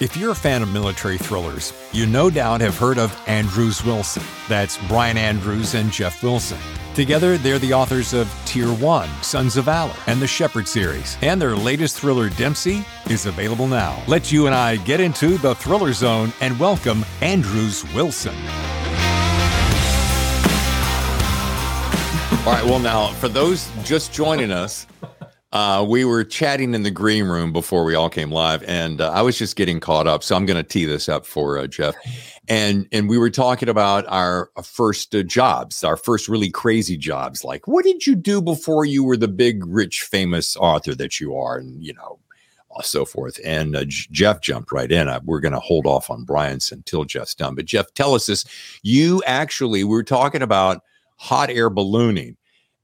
If you're a fan of military thrillers, you no doubt have heard of Andrews Wilson. That's Brian Andrews and Jeff Wilson. Together, they're the authors of Tier 1, Sons of Valor, and the Shepherd series. And their latest thriller, Dempsey, is available now. Let you and I get into the thriller zone and welcome Andrews Wilson. All right, well, now, for those just joining us, uh, we were chatting in the green room before we all came live, and uh, I was just getting caught up. So I'm going to tee this up for uh, Jeff, and and we were talking about our uh, first uh, jobs, our first really crazy jobs. Like, what did you do before you were the big, rich, famous author that you are, and you know, so forth. And uh, Jeff jumped right in. we're going to hold off on Brian's until Jeff's done. But Jeff, tell us this. You actually, we were talking about hot air ballooning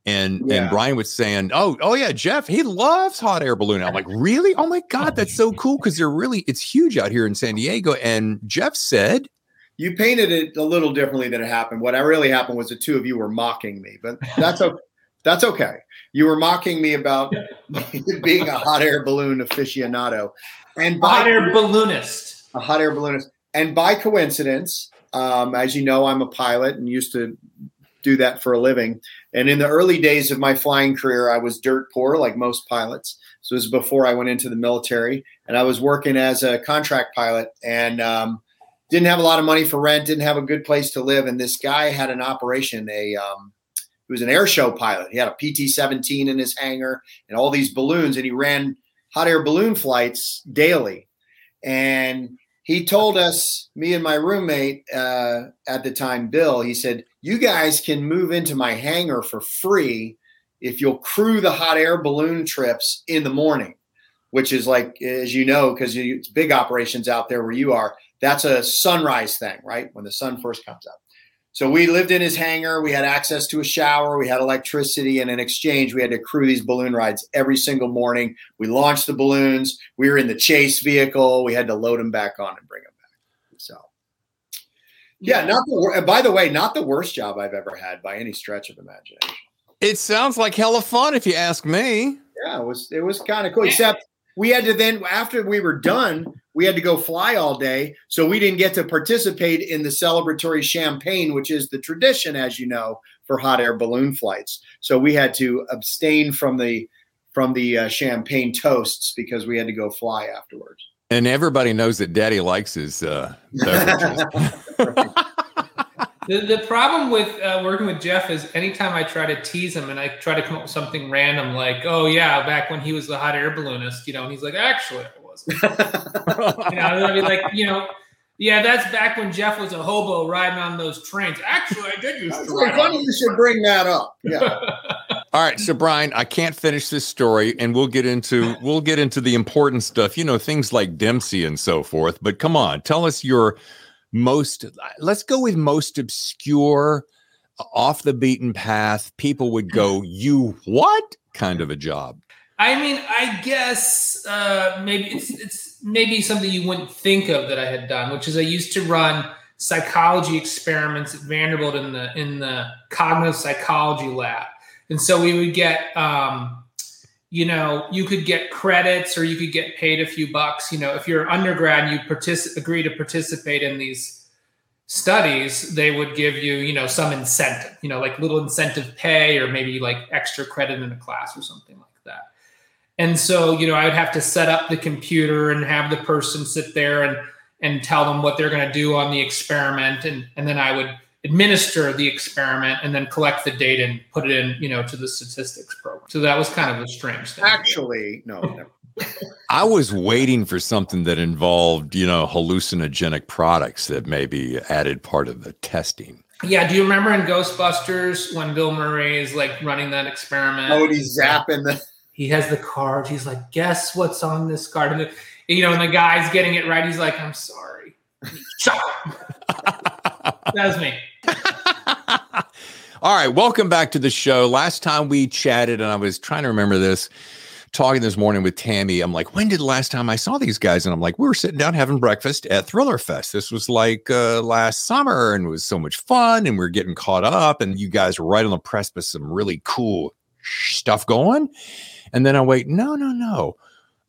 and yeah. and Brian was saying, "Oh, oh yeah, Jeff, he loves hot air balloon." I'm like, "Really? Oh my god, that's so cool because they're really it's huge out here in San Diego." And Jeff said, "You painted it a little differently than it happened. What really happened was the two of you were mocking me, but that's okay. that's okay. You were mocking me about being a hot air balloon aficionado and hot air balloonist, a hot air balloonist, and by coincidence." Um, as you know, I'm a pilot and used to do that for a living. And in the early days of my flying career, I was dirt poor, like most pilots. So this was before I went into the military, and I was working as a contract pilot and um, didn't have a lot of money for rent, didn't have a good place to live. And this guy had an operation, a um, he was an air show pilot. He had a PT 17 in his hangar and all these balloons, and he ran hot air balloon flights daily. And he told us, me and my roommate uh, at the time, Bill, he said, You guys can move into my hangar for free if you'll crew the hot air balloon trips in the morning, which is like, as you know, because it's big operations out there where you are. That's a sunrise thing, right? When the sun first comes up. So we lived in his hangar. We had access to a shower. We had electricity. And in exchange, we had to crew these balloon rides every single morning. We launched the balloons. We were in the chase vehicle. We had to load them back on and bring them back. So, yeah, not the, by the way, not the worst job I've ever had by any stretch of imagination. It sounds like hella fun if you ask me. Yeah, it was, it was kind of cool, except we had to then, after we were done, we had to go fly all day. So we didn't get to participate in the celebratory champagne, which is the tradition, as you know, for hot air balloon flights. So we had to abstain from the from the uh, champagne toasts because we had to go fly afterwards. And everybody knows that Daddy likes his uh, The, the problem with uh, working with Jeff is anytime I try to tease him and I try to come up with something random like, oh, yeah, back when he was the hot air balloonist, you know, and he's like, actually, I wasn't. you know, I'd be like, you know, yeah, that's back when Jeff was a hobo riding on those trains. Actually, I did used to ride. Funny you should bring that up. Yeah. All right, so Brian, I can't finish this story, and we'll get into we'll get into the important stuff. You know, things like Dempsey and so forth. But come on, tell us your most let's go with most obscure off the beaten path people would go you what? kind of a job. I mean i guess uh, maybe it's it's maybe something you wouldn't think of that i had done which is i used to run psychology experiments at vanderbilt in the in the cognitive psychology lab. And so we would get um, you know, you could get credits or you could get paid a few bucks. You know, if you're an undergrad you agree to participate in these studies, they would give you, you know, some incentive, you know, like little incentive pay or maybe like extra credit in a class or something like that. And so, you know, I would have to set up the computer and have the person sit there and and tell them what they're going to do on the experiment and and then I would administer the experiment and then collect the data and put it in, you know, to the statistics program. So that was kind of a strange thing. Actually, no. I was waiting for something that involved, you know, hallucinogenic products that maybe added part of the testing. Yeah, do you remember in Ghostbusters when Bill Murray is like running that experiment? Oh, he's zapping the. He has the card. He's like, "Guess what's on this card?" And the, you know, and the guy's getting it right. He's like, "I'm sorry." Shut up. that was me. All right, welcome back to the show. Last time we chatted, and I was trying to remember this, talking this morning with Tammy. I'm like, when did the last time I saw these guys? And I'm like, we were sitting down having breakfast at Thriller Fest. This was like uh, last summer, and it was so much fun, and we are getting caught up. And you guys were right on the precipice of some really cool stuff going. And then I wait, no, no, no.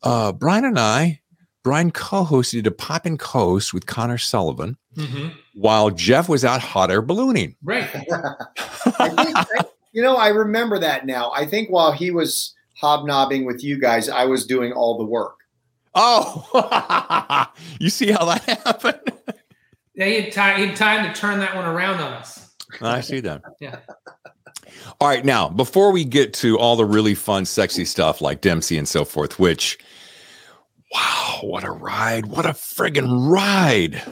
Uh, Brian and I Brian co-hosted a Pop and Coast with Connor Sullivan Mhm. while Jeff was out hot air ballooning. Right. I think, I- you know, I remember that now. I think while he was hobnobbing with you guys, I was doing all the work. Oh, you see how that happened? Yeah, he had, time, he had time to turn that one around on us. I see that. Yeah. All right. Now, before we get to all the really fun, sexy stuff like Dempsey and so forth, which, wow, what a ride. What a friggin' ride.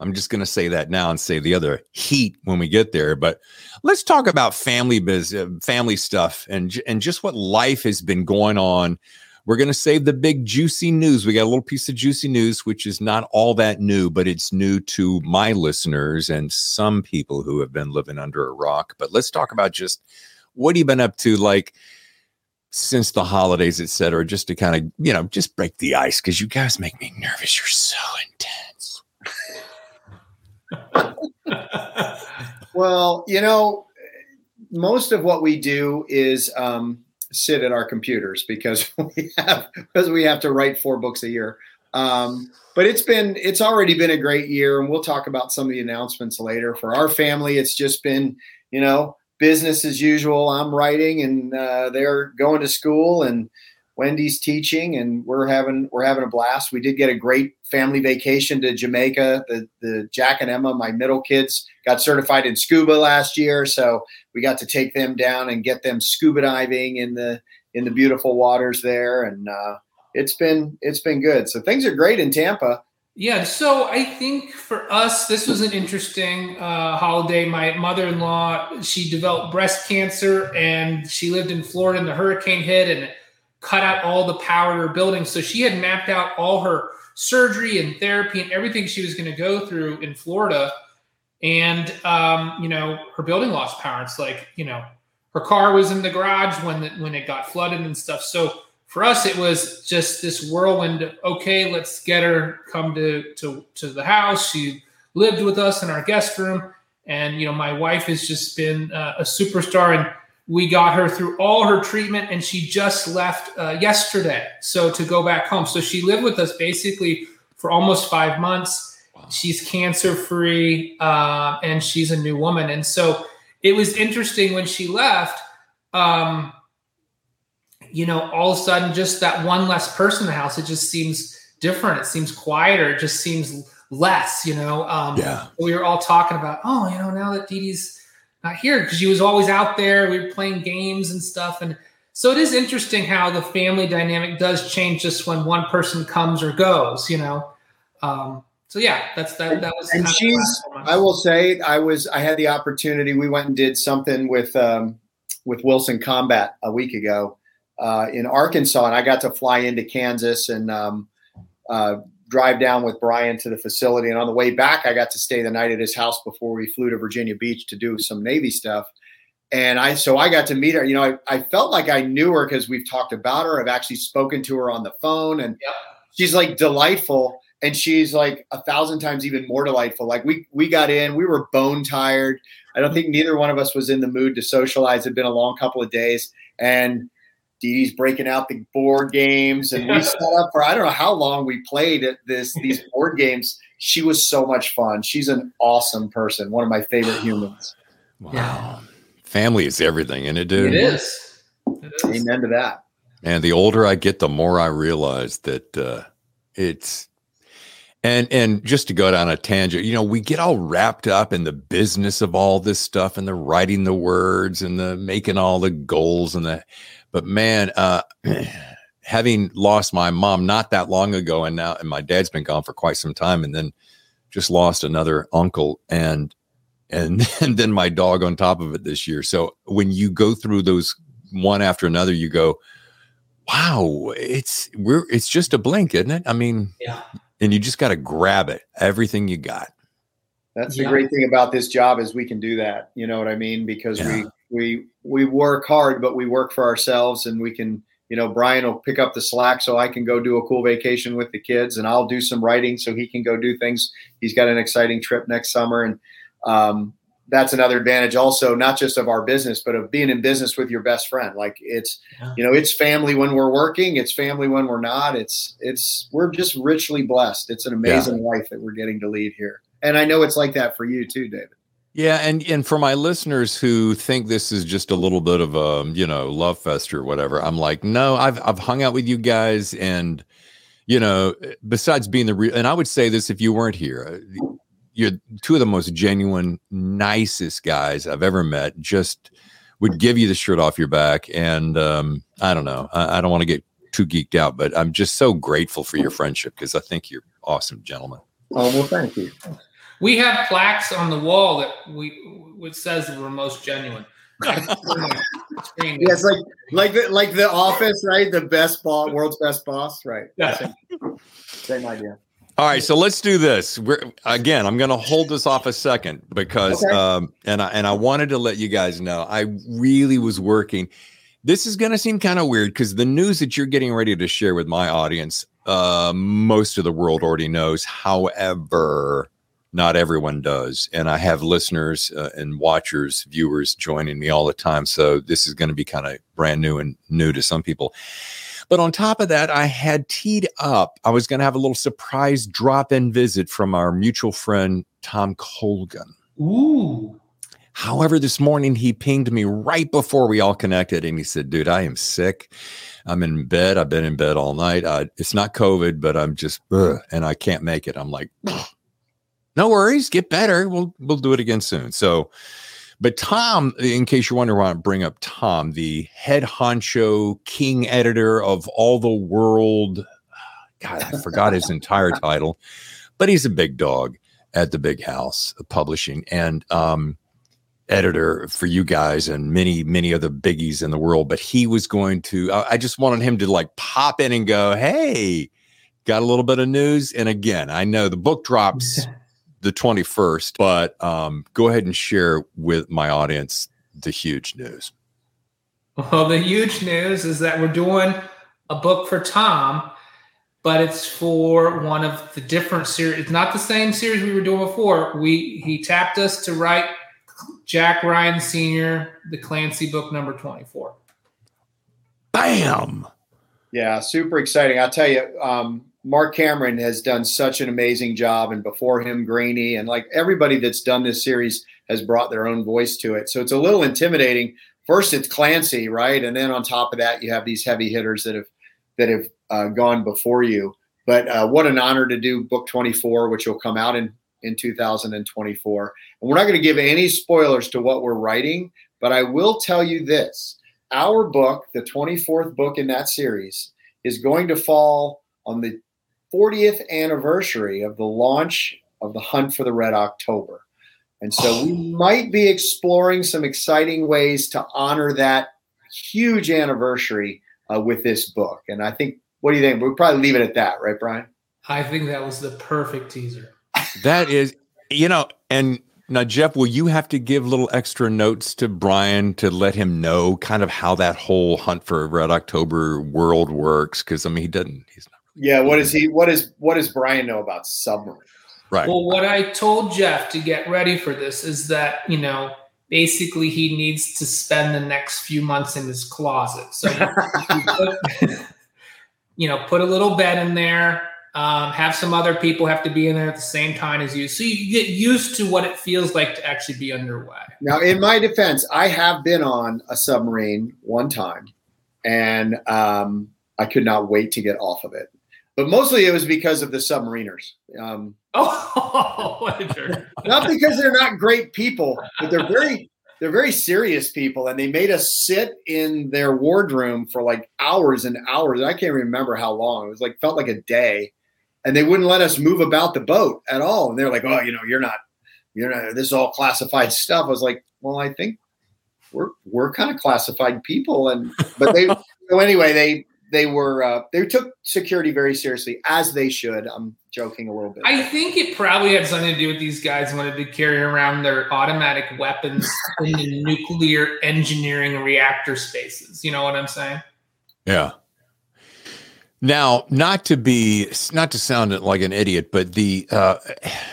I'm just going to say that now and say the other heat when we get there. But let's talk about family business, uh, family stuff, and, and just what life has been going on. We're going to save the big juicy news. We got a little piece of juicy news, which is not all that new, but it's new to my listeners and some people who have been living under a rock. But let's talk about just what you been up to, like since the holidays, et cetera, just to kind of, you know, just break the ice because you guys make me nervous. You're so intense. Well, you know, most of what we do is um, sit at our computers because we have because we have to write four books a year. Um, but it's been it's already been a great year, and we'll talk about some of the announcements later. For our family, it's just been you know business as usual. I'm writing, and uh, they're going to school, and Wendy's teaching, and we're having we're having a blast. We did get a great family vacation to Jamaica. The the Jack and Emma, my middle kids, got certified in scuba last year, so we got to take them down and get them scuba diving in the in the beautiful waters there, and uh, it's been it's been good. So things are great in Tampa. Yeah, so I think for us, this was an interesting uh, holiday. My mother in law, she developed breast cancer and she lived in Florida and the hurricane hit and cut out all the power to her building. So she had mapped out all her surgery and therapy and everything she was going to go through in Florida. And, um, you know, her building lost power. It's like, you know, her car was in the garage when, the, when it got flooded and stuff. So for us it was just this whirlwind okay let's get her come to to to the house she lived with us in our guest room and you know my wife has just been uh, a superstar and we got her through all her treatment and she just left uh, yesterday so to go back home so she lived with us basically for almost five months she's cancer free uh, and she's a new woman and so it was interesting when she left um, you know, all of a sudden, just that one less person in the house, it just seems different. It seems quieter. It just seems less, you know. Um, Yeah. We were all talking about, oh, you know, now that Dee Dee's not here, because she was always out there, we were playing games and stuff. And so it is interesting how the family dynamic does change just when one person comes or goes, you know. Um, so yeah, that's that. That was And she's. I will say, I was, I had the opportunity. We went and did something with um, with Wilson Combat a week ago uh, in Arkansas, and I got to fly into Kansas and um, uh, drive down with Brian to the facility. And on the way back, I got to stay the night at his house before we flew to Virginia Beach to do some Navy stuff. And I, so I got to meet her. You know, I, I felt like I knew her because we've talked about her. I've actually spoken to her on the phone, and she's like delightful and she's like a thousand times even more delightful. Like we we got in, we were bone tired. I don't think neither one of us was in the mood to socialize. It'd been a long couple of days, and Dee Dee's breaking out the board games, and we set up for I don't know how long we played at this these board games. She was so much fun. She's an awesome person, one of my favorite humans. Wow. Yeah. Family is everything, and it dude. it is. It is. Amen to that. And the older I get, the more I realize that uh, it's and and just to go down a tangent, you know, we get all wrapped up in the business of all this stuff and the writing the words and the making all the goals and the but man, uh having lost my mom not that long ago and now and my dad's been gone for quite some time and then just lost another uncle and and, and then my dog on top of it this year. So when you go through those one after another, you go, wow, it's we're it's just a blink, isn't it? I mean, Yeah. and you just got to grab it, everything you got. That's Yeah. the great thing about this job is we can do that. You know what I mean? Because Yeah. we we we work hard, but we work for ourselves, and we can. You know, Brian will pick up the slack so I can go do a cool vacation with the kids, and I'll do some writing so he can go do things. He's got an exciting trip next summer, and um, that's another advantage also not just of our business but of being in business with your best friend like it's yeah. you know it's family when we're working it's family when we're not it's it's we're just richly blessed it's an amazing yeah. life that we're getting to lead here and i know it's like that for you too david yeah, and and for my listeners who think this is just a little bit of a you know love fest or whatever, I'm like, no, I've I've hung out with you guys, and you know, besides being the real, and I would say this if you weren't here, you're two of the most genuine, nicest guys I've ever met. Just would give you the shirt off your back, and um, I don't know, I, I don't want to get too geeked out, but I'm just so grateful for your friendship because I think you're awesome gentlemen. Oh well, thank you. We have plaques on the wall that we which says that we're most genuine. yes, like like the like the office, right? The best boss, world's best boss, right? Yeah. Same, same idea. All right, so let's do this. We're again. I'm going to hold this off a second because, okay. um, and I and I wanted to let you guys know I really was working. This is going to seem kind of weird because the news that you're getting ready to share with my audience, uh, most of the world already knows. However, not everyone does. And I have listeners uh, and watchers, viewers joining me all the time. So this is going to be kind of brand new and new to some people. But on top of that, I had teed up. I was going to have a little surprise drop in visit from our mutual friend, Tom Colgan. Ooh. However, this morning he pinged me right before we all connected and he said, Dude, I am sick. I'm in bed. I've been in bed all night. Uh, it's not COVID, but I'm just, ugh, and I can't make it. I'm like, ugh no worries, get better. We'll we'll do it again soon. So, but Tom, in case you're wondering why I bring up Tom, the head honcho king editor of all the world. God, I forgot his entire title, but he's a big dog at the big house of publishing and um, editor for you guys and many, many other biggies in the world. But he was going to, I, I just wanted him to like pop in and go, Hey, got a little bit of news. And again, I know the book drops the 21st, but um, go ahead and share with my audience the huge news. Well, the huge news is that we're doing a book for Tom, but it's for one of the different series. It's not the same series we were doing before. We he tapped us to write Jack Ryan Sr. the Clancy book number 24. Bam. Yeah, super exciting. I'll tell you, um, Marc Cameron has done such an amazing job, and before him, Greaney, and like everybody that's done this series has brought their own voice to it. So it's a little intimidating. First, it's Clancy, right, and then on top of that, you have these heavy hitters that have that have uh, gone before you. But uh, what an honor to do book 24, which will come out in in 2024. And we're not going to give any spoilers to what we're writing, but I will tell you this: our book, the 24th book in that series, is going to fall on the 40th anniversary of the launch of the Hunt for the Red October. And so we might be exploring some exciting ways to honor that huge anniversary uh, with this book. And I think, what do you think? We'll probably leave it at that, right, Brian? I think that was the perfect teaser. That is, you know, and now, Jeff, will you have to give little extra notes to Brian to let him know kind of how that whole Hunt for a Red October world works? Because I mean, he doesn't. He's not yeah, what is he? What is what does Brian know about submarine? Right. Well, what I told Jeff to get ready for this is that you know basically he needs to spend the next few months in his closet. So you, put, you know, put a little bed in there. Um, have some other people have to be in there at the same time as you, so you get used to what it feels like to actually be underway. Now, in my defense, I have been on a submarine one time, and um, I could not wait to get off of it but mostly it was because of the submariners. Um, oh, not because they're not great people, but they're very they're very serious people, and they made us sit in their wardroom for like hours and hours. I can't remember how long. It was like felt like a day, and they wouldn't let us move about the boat at all. And they're like, "Oh, you know, you're not, you're not. This is all classified stuff." I was like, "Well, I think." We're, we're kind of classified people and but they so anyway they they were uh, they took security very seriously as they should. I'm joking a little bit. I think it probably had something to do with these guys wanted to carry around their automatic weapons in the nuclear engineering reactor spaces. You know what I'm saying? Yeah. Now, not to be, not to sound like an idiot, but the, uh,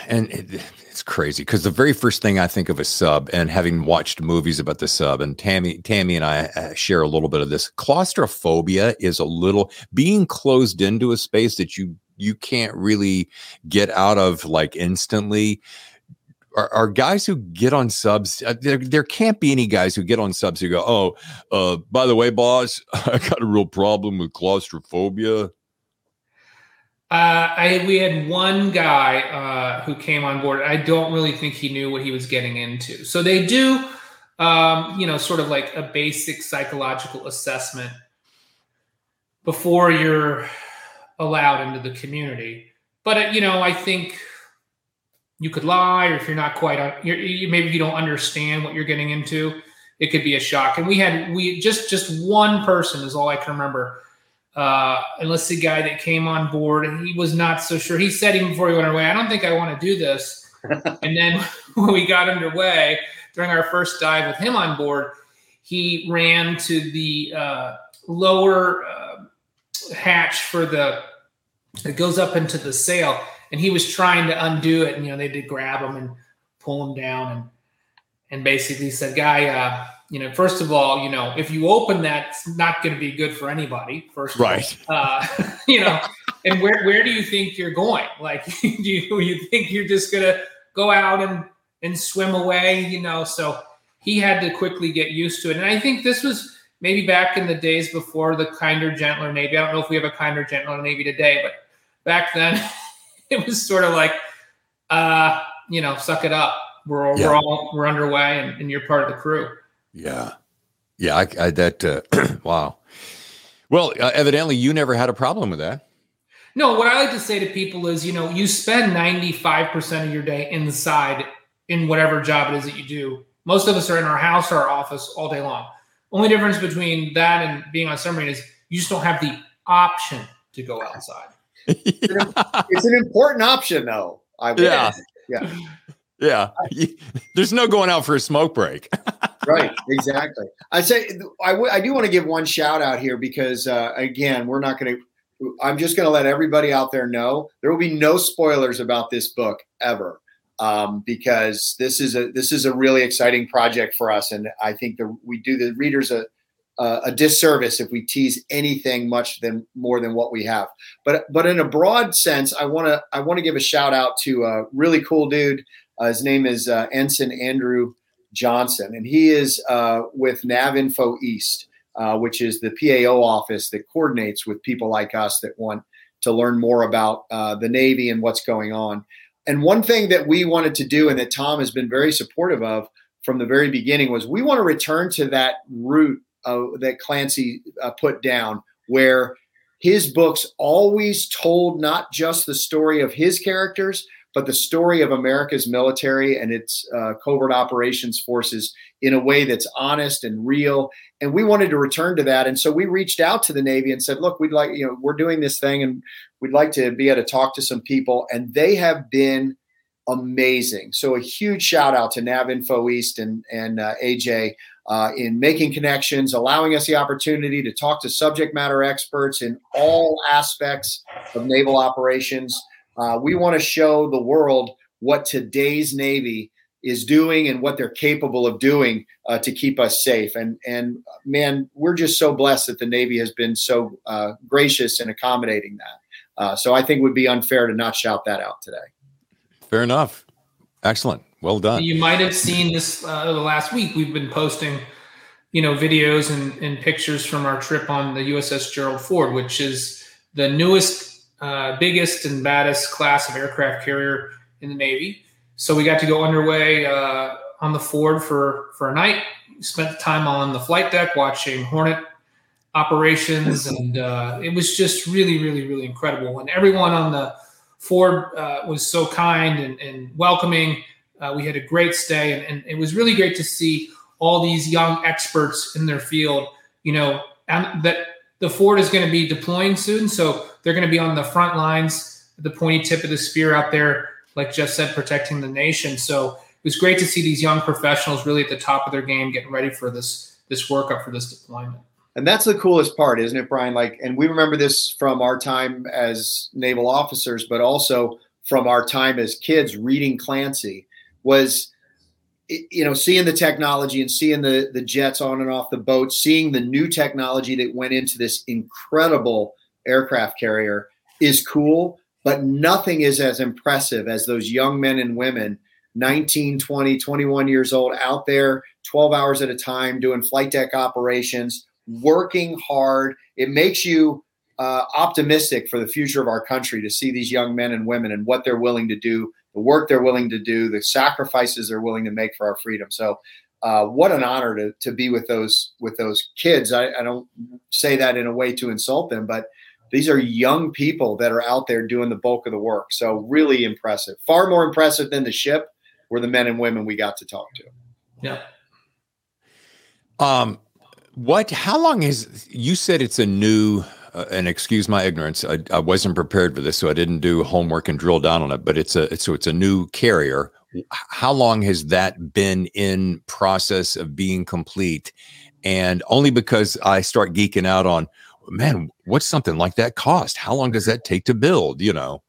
and it, it's crazy because the very first thing I think of a sub, and having watched movies about the sub, and Tammy, Tammy and I uh, share a little bit of this. Claustrophobia is a little being closed into a space that you you can't really get out of like instantly. Are, are guys who get on subs? Uh, there, there can't be any guys who get on subs who go, "Oh, uh, by the way, boss, I got a real problem with claustrophobia." Uh, I we had one guy uh, who came on board. I don't really think he knew what he was getting into. So they do, um, you know, sort of like a basic psychological assessment before you're allowed into the community. But uh, you know, I think you could lie, or if you're not quite, on, you, maybe you don't understand what you're getting into, it could be a shock. And we had we just just one person is all I can remember uh, unless the guy that came on board and he was not so sure. He said even before he went away, I don't think I want to do this. and then when we got underway during our first dive with him on board, he ran to the uh, lower uh, hatch for the it goes up into the sail, and he was trying to undo it. And you know they did grab him and pull him down, and and basically said, "Guy, uh, you know, first of all, you know, if you open that, it's not going to be good for anybody. First, right? Uh, you know, and where where do you think you're going? Like, do you you think you're just going to go out and and swim away? You know, so he had to quickly get used to it. And I think this was maybe back in the days before the kinder, gentler Navy. I don't know if we have a kinder, gentler Navy today, but back then it was sort of like, uh, you know, suck it up. We're, yeah. we're all we're underway, and, and you're part of the crew. Yeah. Yeah. I, I that, uh, wow. Well, uh, evidently you never had a problem with that. No, what I like to say to people is, you know, you spend 95% of your day inside in whatever job it is that you do. Most of us are in our house or our office all day long. Only difference between that and being on submarine is you just don't have the option to go outside. it's an important option, though. I yeah. Yeah. Yeah. There's no going out for a smoke break. right. Exactly. I say I, w- I do want to give one shout out here because uh, again, we're not going to. I'm just going to let everybody out there know there will be no spoilers about this book ever, um, because this is a this is a really exciting project for us, and I think that we do the readers a a disservice if we tease anything much than more than what we have. But but in a broad sense, I want to I want to give a shout out to a really cool dude. Uh, his name is uh, Ensign Andrew Johnson, and he is uh, with NavInfo East, uh, which is the PAO office that coordinates with people like us that want to learn more about uh, the Navy and what's going on. And one thing that we wanted to do, and that Tom has been very supportive of from the very beginning, was we want to return to that route that Clancy uh, put down, where his books always told not just the story of his characters, but the story of America's military and its uh, covert operations forces in a way that's honest and real. And we wanted to return to that. And so we reached out to the Navy and said, look, we'd like, you know, we're doing this thing and we'd like to be able to talk to some people. And they have been amazing. So a huge shout out to NavInfo East and, and uh, AJ uh, in making connections, allowing us the opportunity to talk to subject matter experts in all aspects of naval operations. Uh, we want to show the world what today's Navy is doing and what they're capable of doing uh, to keep us safe. And and man, we're just so blessed that the Navy has been so uh, gracious in accommodating that. Uh, so I think it would be unfair to not shout that out today. Fair enough. Excellent. Well done. You might have seen this uh, the last week. We've been posting, you know, videos and, and pictures from our trip on the USS Gerald Ford, which is the newest uh, biggest and baddest class of aircraft carrier in the Navy. So we got to go underway uh, on the Ford for for a night. Spent time on the flight deck watching Hornet operations, and uh, it was just really, really, really incredible. And everyone on the Ford uh, was so kind and, and welcoming. Uh, we had a great stay, and, and, it was really great to see all these young experts in their field. You know, and that the Ford is going to be deploying soon, so they're going to be on the front lines, the pointy tip of the spear out there, like Jeff said, protecting the nation. So it was great to see these young professionals really at the top of their game, getting ready for this this workup for this deployment. And that's the coolest part, isn't it, Brian? Like, and we remember this from our time as naval officers, but also from our time as kids reading Clancy was you know seeing the technology and seeing the the jets on and off the boat seeing the new technology that went into this incredible aircraft carrier is cool but nothing is as impressive as those young men and women 19 20 21 years old out there 12 hours at a time doing flight deck operations working hard it makes you uh, optimistic for the future of our country to see these young men and women and what they're willing to do, the work they're willing to do, the sacrifices they're willing to make for our freedom. So, uh, what an honor to to be with those with those kids. I, I don't say that in a way to insult them, but these are young people that are out there doing the bulk of the work. So, really impressive. Far more impressive than the ship were the men and women we got to talk to. Yeah. Um, what? How long is? You said it's a new uh, and excuse my ignorance, I, I, wasn't prepared for this, so I didn't do homework and drill down on it. But it's a it's, so it's a new carrier. How long has that been in process of being complete? And only because I start geeking out on, man, what's something like that cost? How long does that take to build? You know,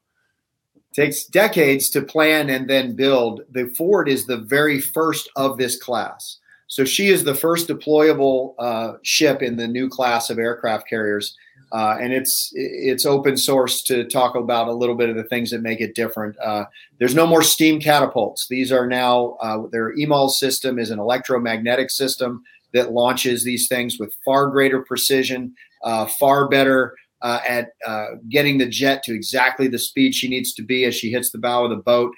takes decades to plan and then build. The Ford is the very first of this class. So she is the first deployable uh, ship in the new class of aircraft carriers uh, and it's it's open source to talk about a little bit of the things that make it different. Uh, there's no more steam catapults. These are now uh, their EMAL system is an electromagnetic system that launches these things with far greater precision, uh, far better uh, at uh, getting the jet to exactly the speed she needs to be as she hits the bow of the boat,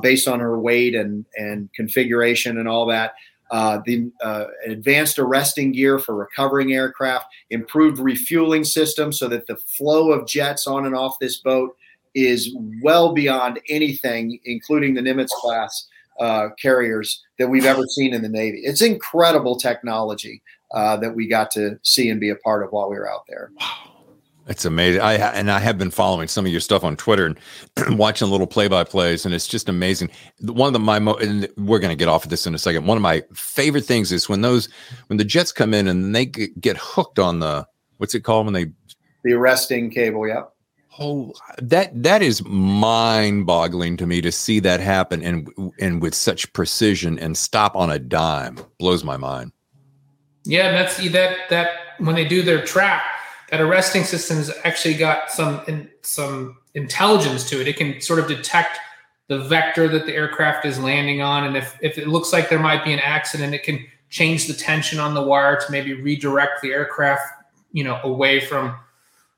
based on her weight and and configuration and all that uh, the uh, advanced arresting gear for recovering aircraft, improved refueling system so that the flow of jets on and off this boat is well beyond anything, including the Nimitz class uh, carriers that we've ever seen in the Navy. It's incredible technology uh, that we got to see and be a part of while we were out there. Wow. It's amazing. I and I have been following some of your stuff on Twitter and watching little play-by-plays, and it's just amazing. One of the my mo- and we're going to get off of this in a second. One of my favorite things is when those when the jets come in and they get hooked on the what's it called when they the arresting cable. Yep. Oh, that that is mind-boggling to me to see that happen and and with such precision and stop on a dime blows my mind. Yeah, that's that that when they do their trap that arresting system's actually got some in, some intelligence to it. It can sort of detect the vector that the aircraft is landing on, and if if it looks like there might be an accident, it can change the tension on the wire to maybe redirect the aircraft, you know, away from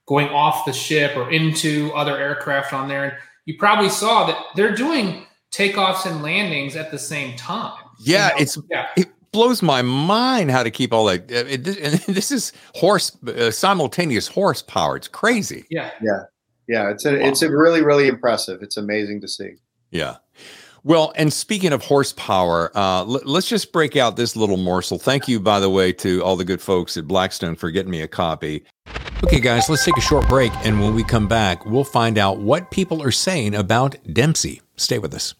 going off the ship or into other aircraft on there. And you probably saw that they're doing takeoffs and landings at the same time. Yeah, you know? it's yeah. It, blows my mind how to keep all that. Uh, it, it, this is horse uh, simultaneous horsepower. It's crazy. Yeah, yeah, yeah. It's a, wow. it's a really really impressive. It's amazing to see. Yeah. Well, and speaking of horsepower, uh, l- let's just break out this little morsel. Thank you, by the way, to all the good folks at Blackstone for getting me a copy. Okay, guys, let's take a short break. And when we come back, we'll find out what people are saying about Dempsey. Stay with us.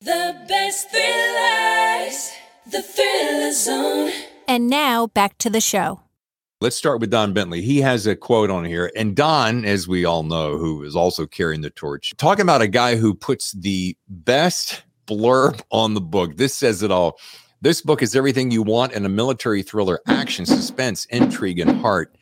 The best thrillers, the thriller zone. And now back to the show. Let's start with Don Bentley. He has a quote on here. And Don, as we all know, who is also carrying the torch, talking about a guy who puts the best blurb on the book. This says it all. This book is everything you want in a military thriller action, suspense, intrigue, and heart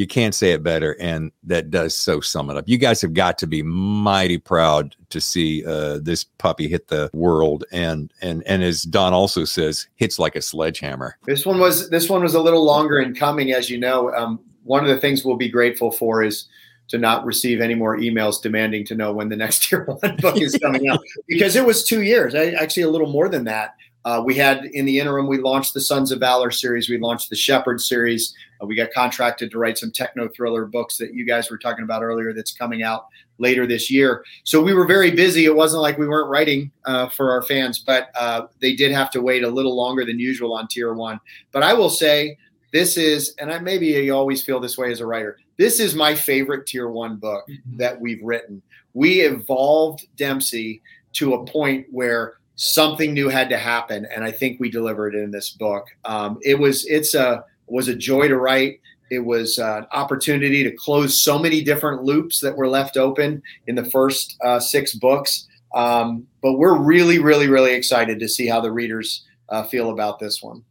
you can't say it better and that does so sum it up. You guys have got to be mighty proud to see uh, this puppy hit the world and and and as don also says hits like a sledgehammer. This one was this one was a little longer in coming as you know. Um, one of the things we'll be grateful for is to not receive any more emails demanding to know when the next Tier One book is coming out because it was two years actually a little more than that uh, we had in the interim, we launched the Sons of Valor series. We launched the Shepherd series. Uh, we got contracted to write some techno thriller books that you guys were talking about earlier. That's coming out later this year. So we were very busy. It wasn't like we weren't writing uh, for our fans, but uh, they did have to wait a little longer than usual on Tier One. But I will say this is, and I maybe you always feel this way as a writer. This is my favorite Tier One book mm-hmm. that we've written. We evolved Dempsey to a point where something new had to happen, and I think we delivered in this book. Um, it was it's a was a joy to write. it was uh, an opportunity to close so many different loops that were left open in the first uh, six books. Um, but we're really, really, really excited to see how the readers uh, feel about this one.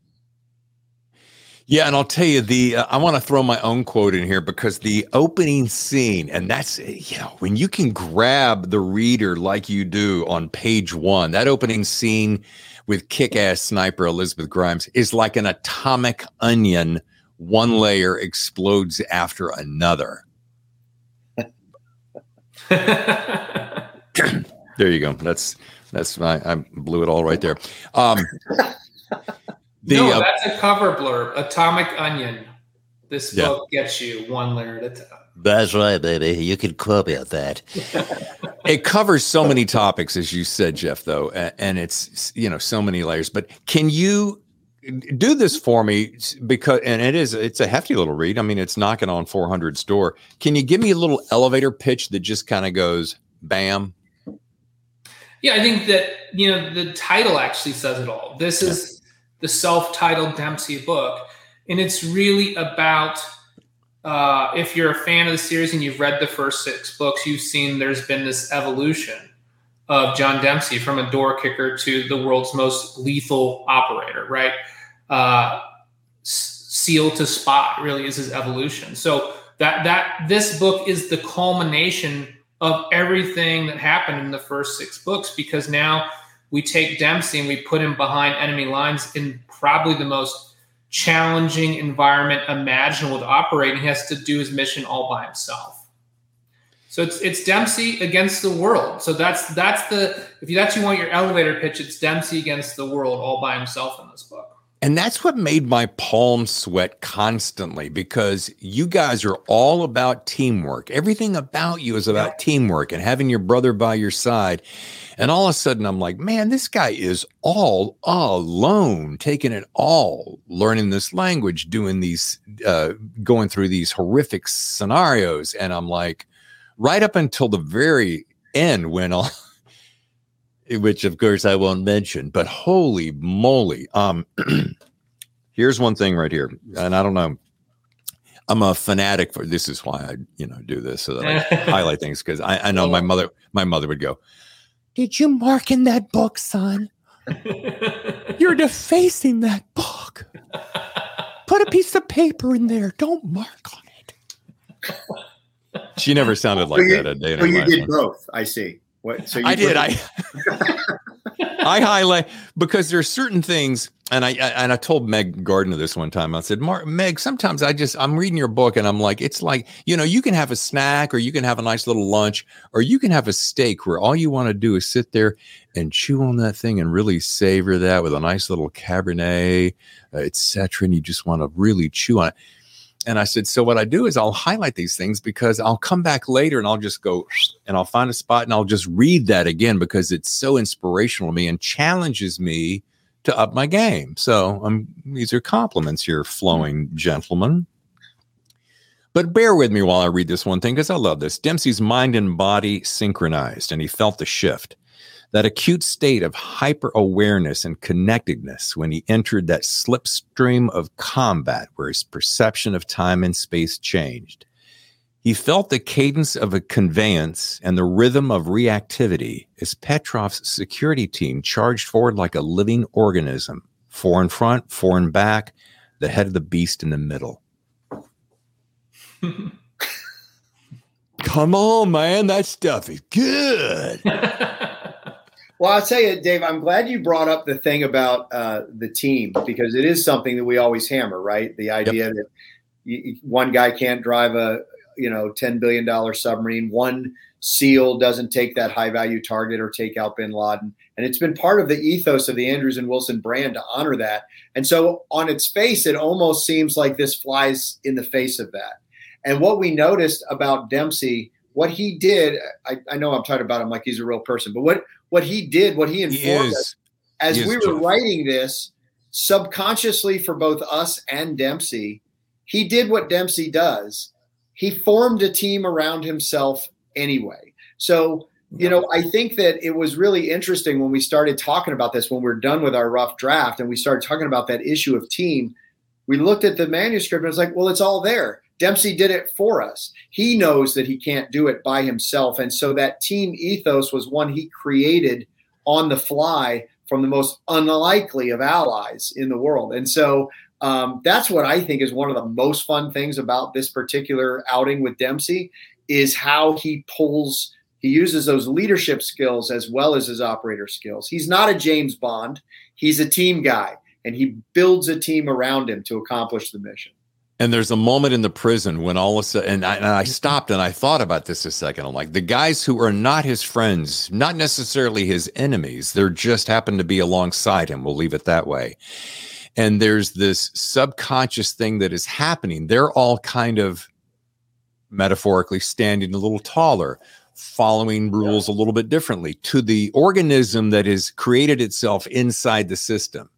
Yeah, and I'll tell you the uh, I want to throw my own quote in here because the opening scene and that's you know when you can grab the reader like you do on page 1 that opening scene with kick-ass sniper Elizabeth Grimes is like an atomic onion one layer explodes after another. there you go. That's that's my I blew it all right there. Um the, no, uh, that's a cover blurb. Atomic Onion. This yeah. book gets you one layer at a time. That's right, baby. You can quote that. it covers so many topics, as you said, Jeff. Though, and it's you know so many layers. But can you do this for me because and it is it's a hefty little read i mean it's knocking on 400's door can you give me a little elevator pitch that just kind of goes bam yeah i think that you know the title actually says it all this yeah. is the self-titled dempsey book and it's really about uh, if you're a fan of the series and you've read the first six books you've seen there's been this evolution of John Dempsey from a door kicker to the world's most lethal operator, right? Uh, seal to spot really is his evolution. So that that this book is the culmination of everything that happened in the first six books because now we take Dempsey and we put him behind enemy lines in probably the most challenging environment imaginable to operate. And he has to do his mission all by himself. So it's it's Dempsey against the world. So that's that's the if that's you want your elevator pitch, it's Dempsey against the world all by himself in this book. And that's what made my palms sweat constantly because you guys are all about teamwork. Everything about you is about teamwork and having your brother by your side. And all of a sudden, I'm like, man, this guy is all alone, taking it all, learning this language, doing these, uh, going through these horrific scenarios. And I'm like, right up until the very end when all which of course I won't mention, but holy moly. Um here's one thing right here. And I don't know. I'm a fanatic for this is why I, you know, do this so that I highlight things because I, I know my mother, my mother would go, Did you mark in that book, son? You're defacing that book. Put a piece of paper in there. Don't mark on it. She never sounded like so you, that a day. So you did both. I see. What? So I did. I I highlight because there are certain things, and I, I, and I told Meg Gardiner this one time. I said, Mark, Meg, sometimes I just I'm reading your book and I'm like, it's like you know, you can have a snack or you can have a nice little lunch or you can have a steak where all you want to do is sit there and chew on that thing and really savor that with a nice little Cabernet, uh, etc. And you just want to really chew on it and I said, so what I do is I'll highlight these things because I'll come back later and I'll just go and I'll find a spot and I'll just read that again because it's so inspirational to me and challenges me to up my game. So um, these are compliments here, flowing gentlemen. But bear with me while I read this one thing because I love this. Dempsey's mind and body synchronized and he felt the shift that acute state of hyper awareness and connectedness when he entered that slipstream of combat where his perception of time and space changed. He felt the cadence of a conveyance and the rhythm of reactivity as Petrov's security team charged forward like a living organism, four in front, four in back, the head of the beast in the middle. Come on, man, that stuff is good. Well, I'll tell you, Dave, I'm glad you brought up the thing about uh, the team because it is something that we always hammer, right? The idea yep. that you, one guy can't drive a, you know, $10 billion submarine. One SEAL doesn't take that high value target or take out bin Laden. And it's been part of the ethos of the Andrews and Wilson brand to honor that. And so on its face, it almost seems like this flies in the face of that. And what we noticed about Dempsey, what he did, I, I know I'm talking about him like he's a real person, but what what he did, what he informed he us as he we were tough. writing this subconsciously for both us and Dempsey, he did what Dempsey does. He formed a team around himself anyway. So, you know, I think that it was really interesting when we started talking about this, when we we're done with our rough draft and we started talking about that issue of team. we looked at the manuscript and it was like, well, it's all there. Dempsey did it for us. He knows that he can't do it by himself. And so that team ethos was one he created on the fly from the most unlikely of allies in the world. And so um, that's what I think is one of the most fun things about this particular outing with Dempsey is how he pulls he uses those leadership skills as well as his operator skills. He's not a James Bond. He's a team guy and he builds a team around him to accomplish the mission. And there's a moment in the prison when all of a sudden, and I, and I, stopped and I thought about this a second. I'm like, the guys who are not his friends, not necessarily his enemies, they're just happen to be alongside him. We'll leave it that way. And there's this subconscious thing that is happening. They're all kind of metaphorically standing a little taller, following rules yeah. a little bit differently to the organism that has created itself inside the system.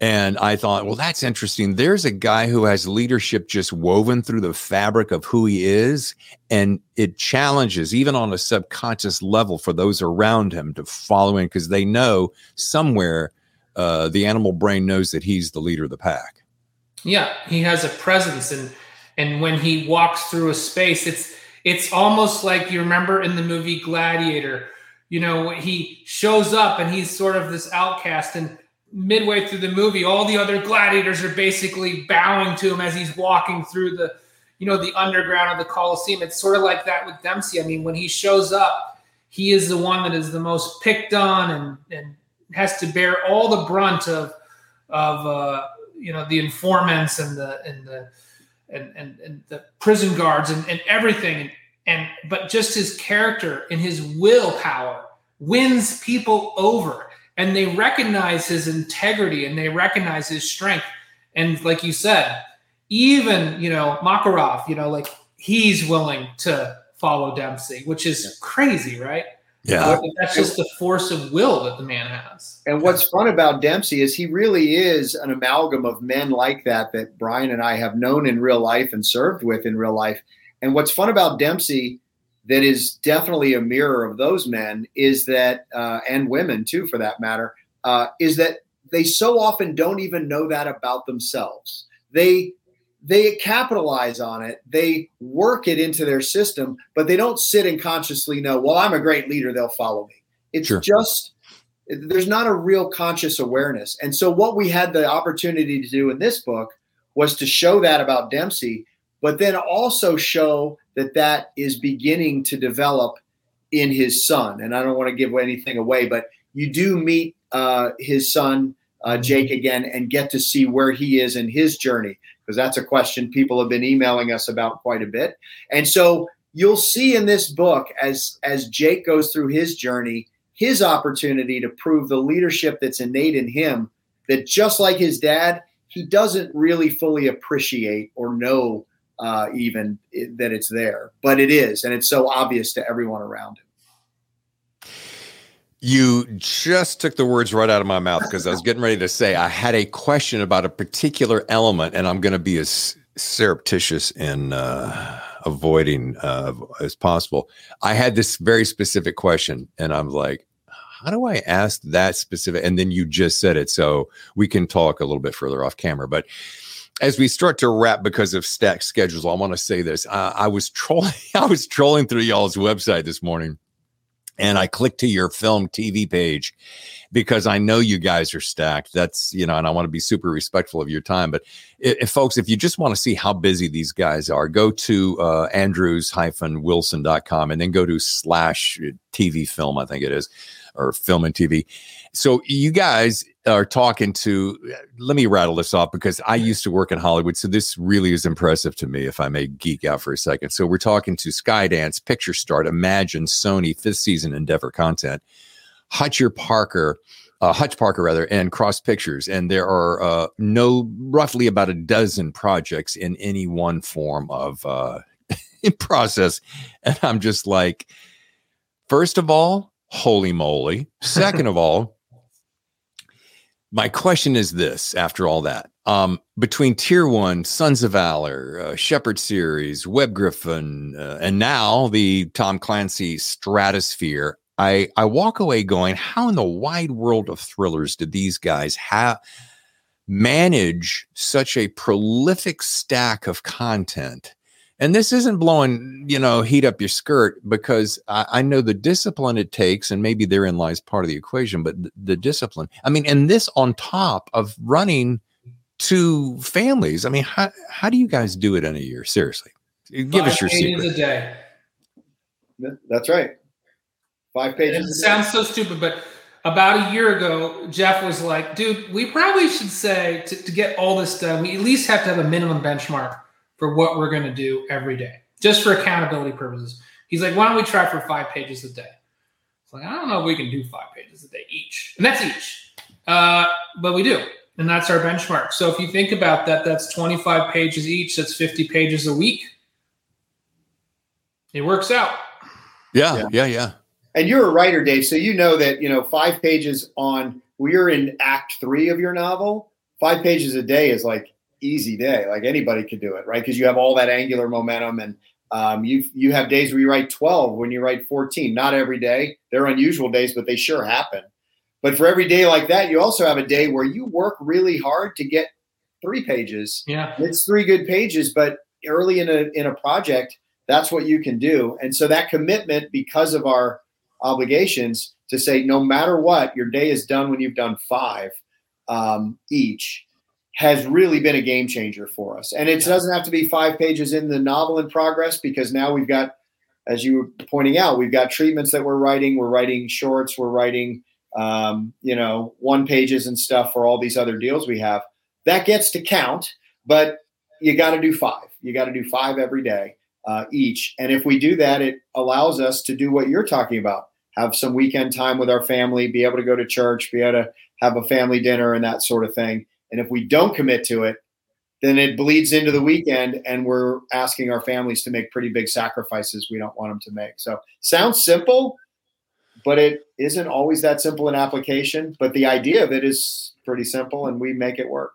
And I thought, well, that's interesting. There's a guy who has leadership just woven through the fabric of who he is. And it challenges, even on a subconscious level, for those around him to follow in because they know somewhere uh, the animal brain knows that he's the leader of the pack. Yeah, he has a presence. And and when he walks through a space, it's it's almost like you remember in the movie Gladiator, you know, he shows up and he's sort of this outcast and midway through the movie, all the other gladiators are basically bowing to him as he's walking through the, you know, the underground of the Coliseum. It's sort of like that with Dempsey. I mean, when he shows up, he is the one that is the most picked on and and has to bear all the brunt of of uh, you know the informants and the and the and and, and the prison guards and, and everything. And but just his character and his willpower wins people over and they recognize his integrity and they recognize his strength. And like you said, even you know Makarov, you know, like he's willing to follow Dempsey, which is yeah. crazy, right? Yeah, that's just the force of will that the man has. And what's fun about Dempsey is he really is an amalgam of men like that that Brian and I have known in real life and served with in real life. And what's fun about Dempsey that is definitely a mirror of those men is that, uh, and women too, for that matter, uh, is that they so often don't even know that about themselves. They they capitalize on it, they work it into their system, but they don't sit and consciously know, well, I'm a great leader, they'll follow me. It's sure. just there's not a real conscious awareness. And so what we had the opportunity to do in this book was to show that about Dempsey, but then also show that that is beginning to develop in his son. And I don't want to give anything away, but you do meet uh, his son, uh. Jake, again and get to see where he is in his journey, because that's a question people have been emailing us about quite a bit. And so you'll see in this book as as Jake goes through his journey, his opportunity to prove the leadership that's innate in him that just like his dad, he doesn't really fully appreciate or know uh, even that it's there, but it is, and it's so obvious to everyone around him. You just took the words right out of my mouth because I was getting ready to say I had a question about a particular element, and I'm going to be as surreptitious in uh, avoiding uh, as possible. I had this very specific question, and I'm like, how do I ask that specific? And then you just said it, so we can talk a little bit further off camera, but as we start to wrap because of stack schedules, I want to say this. Uh, I was trolling, I was trolling through y'all's website this morning, and I clicked to your film TV page because I know you guys are stacked. That's you know, and I want to be super respectful of your time. But if folks, if you just want to see how busy these guys are, go to uh, Andrews-Wilson.com and then go to slash TV film. I think it is or film and TV. So you guys are talking to let me rattle this off because I used to work in Hollywood. So this really is impressive to me, if I may geek out for a second. So we're talking to Skydance, Picturestart, Imagine, Sony, fifth season Endeavor content, Hutcher Parker, uh, Hutch Parker rather, and Cross Pictures. And there are uh, no roughly about a dozen projects in any one form of uh, process. And I'm just like, first of all, holy moly. Second of all, my question is this after all that um, between tier one sons of valor uh, shepherd series web griffin uh, and now the tom clancy stratosphere i i walk away going how in the wide world of thrillers did these guys have manage such a prolific stack of content and this isn't blowing you know heat up your skirt because I, I, know the discipline it takes and maybe therein lies part of the equation but the, the discipline i mean and this on top of running two families i mean how, how do you guys do it in a year seriously give Five us your pages secret a day. That's right. Five And it pages. a day. sounds so stupid, but about a year ago, Jeff was like, dude, we probably should say to, to get all this done, we at least have to have a minimum benchmark for what we're going to do every day, just for accountability purposes. He's like, why don't we try for five pages a day? It's like, I don't know if we can do five pages a day each. And that's each. Uh, but we do. And that's our benchmark. So if you think about that, that's 25 pages each. That's 50 pages a week. It works out. yeah Yeah. yeah yeah And you're a writer, Dave, so you know that you know five pages on. We're in Act Three of your novel. Five pages a day is like easy day. Like anybody could do it, right? Because you have all that angular momentum, and um, you you have days where you write twelve, when you write fourteen. Not every day. They're unusual days, but they sure happen. But for every day like that, you also have a day where you work really hard to get three pages. Yeah. It's three good pages, but early in a in a project, that's what you can do. And so that commitment, because of our obligations, to say no matter what, your day is done when you've done five um, each, has really been a game changer for us. And it doesn't have to be five pages in the novel in progress because now we've got, as you were pointing out, we've got treatments that we're writing. We're writing shorts. We're writing, um, you know, one pages and stuff for all these other deals we have. That gets to count, but you got to do five. You got to do five every day uh, each. And if we do that, it allows us to do what you're talking about have some weekend time with our family, be able to go to church, be able to have a family dinner and that sort of thing. And if we don't commit to it, then it bleeds into the weekend and we're asking our families to make pretty big sacrifices we don't want them to make. So sounds simple, but it isn't always that simple in application. But the idea of it is pretty simple and we make it work.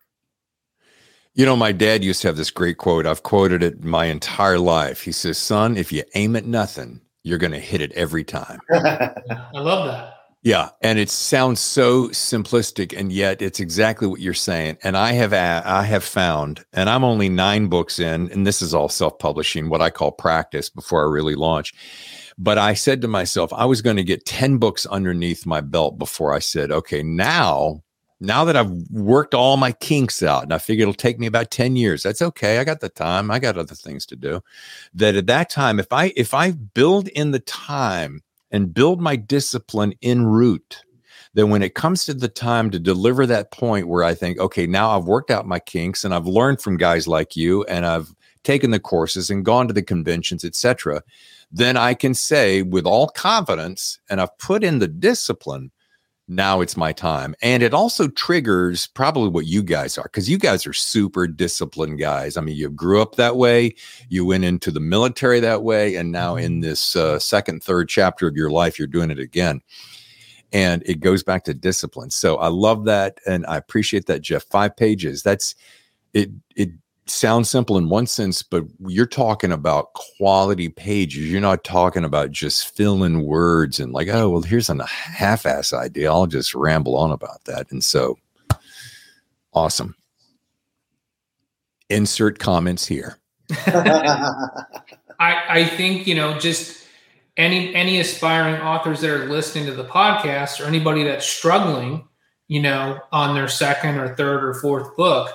You know, my dad used to have this great quote. I've quoted it my entire life. He says, Son, if you aim at nothing, you're going to hit it every time. I love that. Yeah. And it sounds so simplistic, and yet it's exactly what you're saying. And I have, I have found, and I'm only nine books in, and this is all self publishing, what I call practice before I really launch. But I said to myself, I was going to get 10 books underneath my belt before I said, okay, now, now that I've worked all my kinks out and I figure it'll take me about 10 years, that's okay. I got the time. I got other things to do. That at that time, if I if I build in the time and build my discipline en route, then when it comes to the time to deliver that point where I think, okay, now I've worked out my kinks and I've learned from guys like you and I've taken the courses and gone to the conventions, etc., then I can say with all confidence, and I've put in the discipline, now it's my time. And it also triggers probably what you guys are, because you guys are super disciplined guys. I mean, you grew up that way, you went into the military that way, and now in this uh, second, third chapter of your life, you're doing it again. And it goes back to discipline. So I love that. And I appreciate that, Jeff. Five pages. That's it. It sounds simple in one sense, but you're talking about quality pages. You're not talking about just filling words and like, oh, well, here's a half-ass idea. I'll just ramble on about that. And so, awesome. Insert comments here. I, I think you know just any any aspiring authors that are listening to the podcast or anybody that's struggling you know on their second or third or fourth book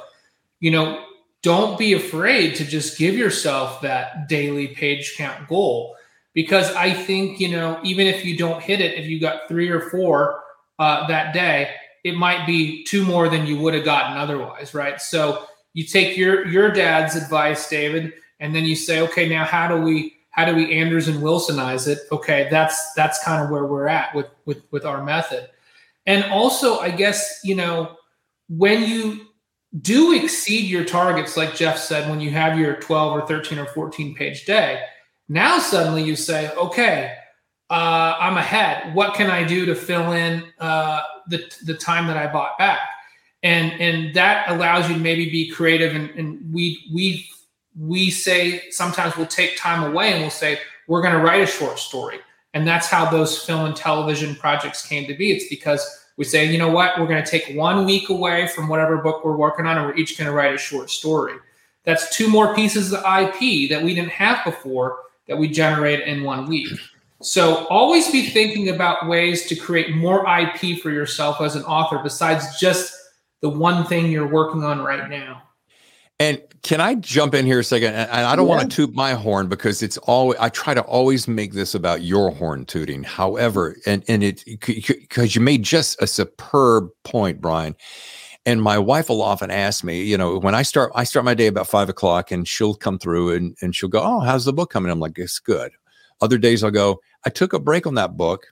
you know don't be afraid to just give yourself that daily page count goal because i think you know even if you don't hit it if you got three or four uh, that day it might be two more than you would have gotten otherwise right so you take your your dad's advice david and then you say okay now how do we how do we Andrews and Wilsonize it? Okay, that's that's kind of where we're at with with with our method. And also, I guess you know when you do exceed your targets, like Jeff said, when you have your 12 or 13 or 14 page day, now suddenly you say, okay, uh, I'm ahead. What can I do to fill in uh, the the time that I bought back? And and that allows you to maybe be creative. And, and we we we say sometimes we'll take time away and we'll say we're going to write a short story and that's how those film and television projects came to be it's because We say, you know what, we're going to take one week away from whatever book we're working on, and we're each going to write a short story. That's two more pieces of IP that we didn't have before that we generate in one week. So always be thinking about ways to create more IP for yourself as an author besides just the one thing you're working on right now. And can I jump in here a second? And I don't yeah. want to toot my horn because it's always I try to always make this about your horn tooting. However, and and it because you made just a superb point, Brian. And my wife will often ask me, you know, when I start I start my day about five o'clock, and she'll come through and and she'll go, "Oh, how's the book coming?" I'm like, "It's good." Other days I'll go, "I took a break on that book."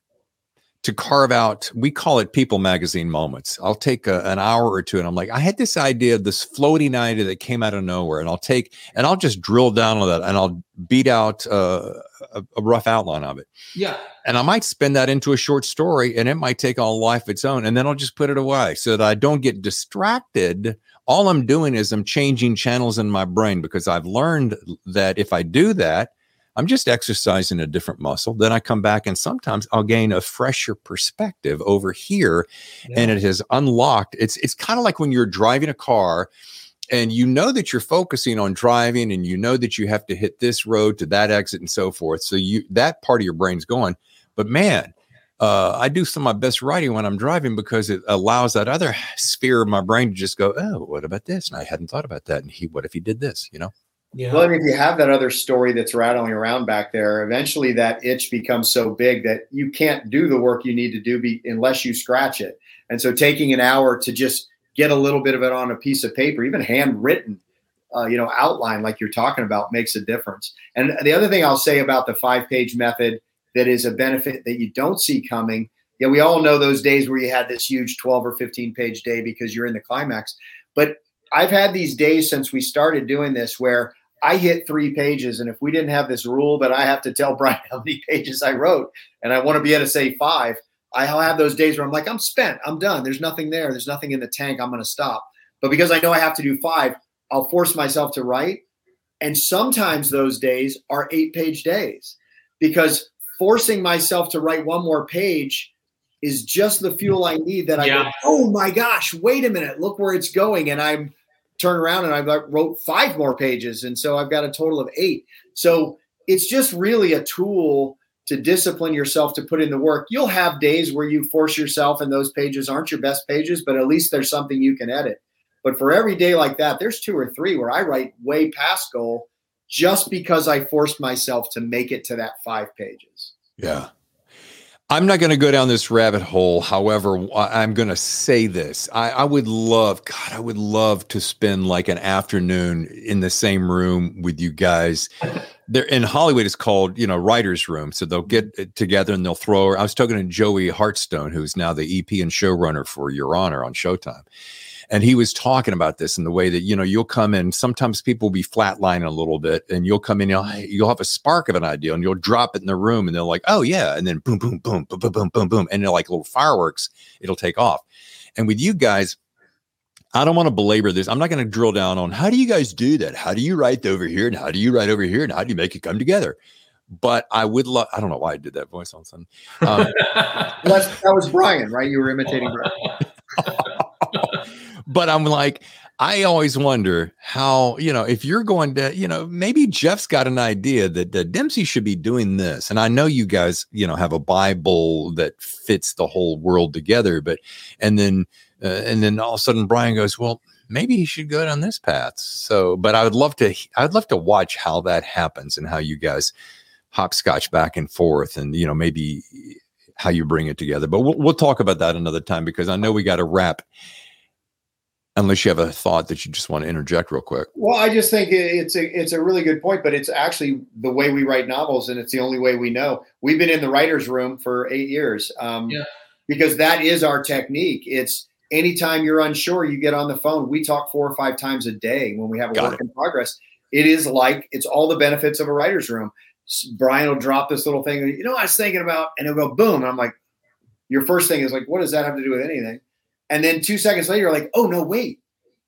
To carve out we call it people magazine moments. I'll take a, an hour or two and i'm like i had this idea this floating idea that came out of nowhere and i'll take and i'll just drill down on that and i'll beat out uh, a, a, rough outline of it. Yeah. And i might spin that into a short story and it might take on a life of its own and then i'll just put it away so that i don't get distracted. All i'm doing is i'm changing channels in my brain because i've learned that if i do that I'm just exercising a different muscle. Then I come back and sometimes I'll gain a fresher perspective over here. Yeah. And it has unlocked. It's it's kind of like when you're driving a car and you know that you're focusing on driving and you know that you have to hit this road to that exit and so forth. So you that part of your brain's going. But man, uh, I do some of my best writing when I'm driving because it allows that other sphere of my brain to just go, oh, what about this? And I hadn't thought about that. And he, what if he did this? You know? Yeah. Well, mean, if you have that other story that's rattling around back there, eventually that itch becomes so big that you can't do the work you need to do be, unless you scratch it. And so, taking an hour to just get a little bit of it on a piece of paper, even handwritten, uh, you know, outline like you're talking about, makes a difference. And the other thing I'll say about the five-page method that is a benefit that you don't see coming. Yeah, we all know those days where you had this huge 12 or 15 page day because you're in the climax. But I've had these days since we started doing this where I hit three pages, and if we didn't have this rule that I have to tell Brian how many pages I wrote, and I want to be able to say five, I'll have those days where I'm like, I'm spent, I'm done. There's nothing there. There's nothing in the tank. I'm going to stop. But because I know I have to do five, I'll force myself to write. And sometimes those days are eight page days because forcing myself to write one more page is just the fuel I need that I yeah. go, oh my gosh, wait a minute, look where it's going. And I'm turn around and I wrote five more pages. And so I've got a total of eight. So it's just really a tool to discipline yourself to put in the work. You'll have days where you force yourself and those pages aren't your best pages, but at least there's something you can edit. But for every day like that, there's two or three where I write way past goal just because I forced myself to make it to that five pages. Yeah. I'm not going to go down this rabbit hole. However, I'm going to say this. I, I, would love, God, I would love to spend like an afternoon in the same room with you guys. There in Hollywood, it's called, you know, writer's room. So they'll get uh, together and they'll throw. I was talking to Joey Hartstone, who's now the EP and showrunner for Your Honor on Showtime and he was talking about this in the way that you know you'll come in sometimes people will be flatlining a little bit and you'll come in you'll, you'll have a spark of an idea and you'll drop it in the room and they're like oh yeah and then boom boom boom boom boom boom boom boom and they're like little fireworks it'll take off and with you guys I don't want to belabor this. I'm not going to drill down on how do you guys do that? How do you write over here? And how do you write over here? And how do you make it come together? But I would love, I don't know why I did that voice on some. Um, that was Brian, right? You were imitating Brian. but I'm like, I always wonder how, you know, if you're going to, you know, maybe Jeff's got an idea that, that Dempsey should be doing this. And I know you guys, you know, have a Bible that fits the whole world together, but, and then, uh, and then all of a sudden Brian goes, well, maybe he should go down this path. So, but I would love to, I'd love to watch how that happens and how you guys hopscotch back and forth and, you know, maybe how you bring it together. But we'll, we'll talk about that another time because I know we got to wrap unless you have a thought that you just want to interject real quick. Well, I just think it's a it's a really good point, but it's actually the way we write novels, and it's the only way we know. We've been in the writers' room for eight years, um, yeah. because that is our technique. It's anytime you're unsure, you get on the phone. We talk four or five times a day when we have a Got work it. in progress. It is like it's all the benefits of a writer's room. Brian will drop this little thing, you know, I was thinking about, and it'll go boom. And I'm like, your first thing is like, what does that have to do with anything? And then two seconds later, you're like, oh, no, wait.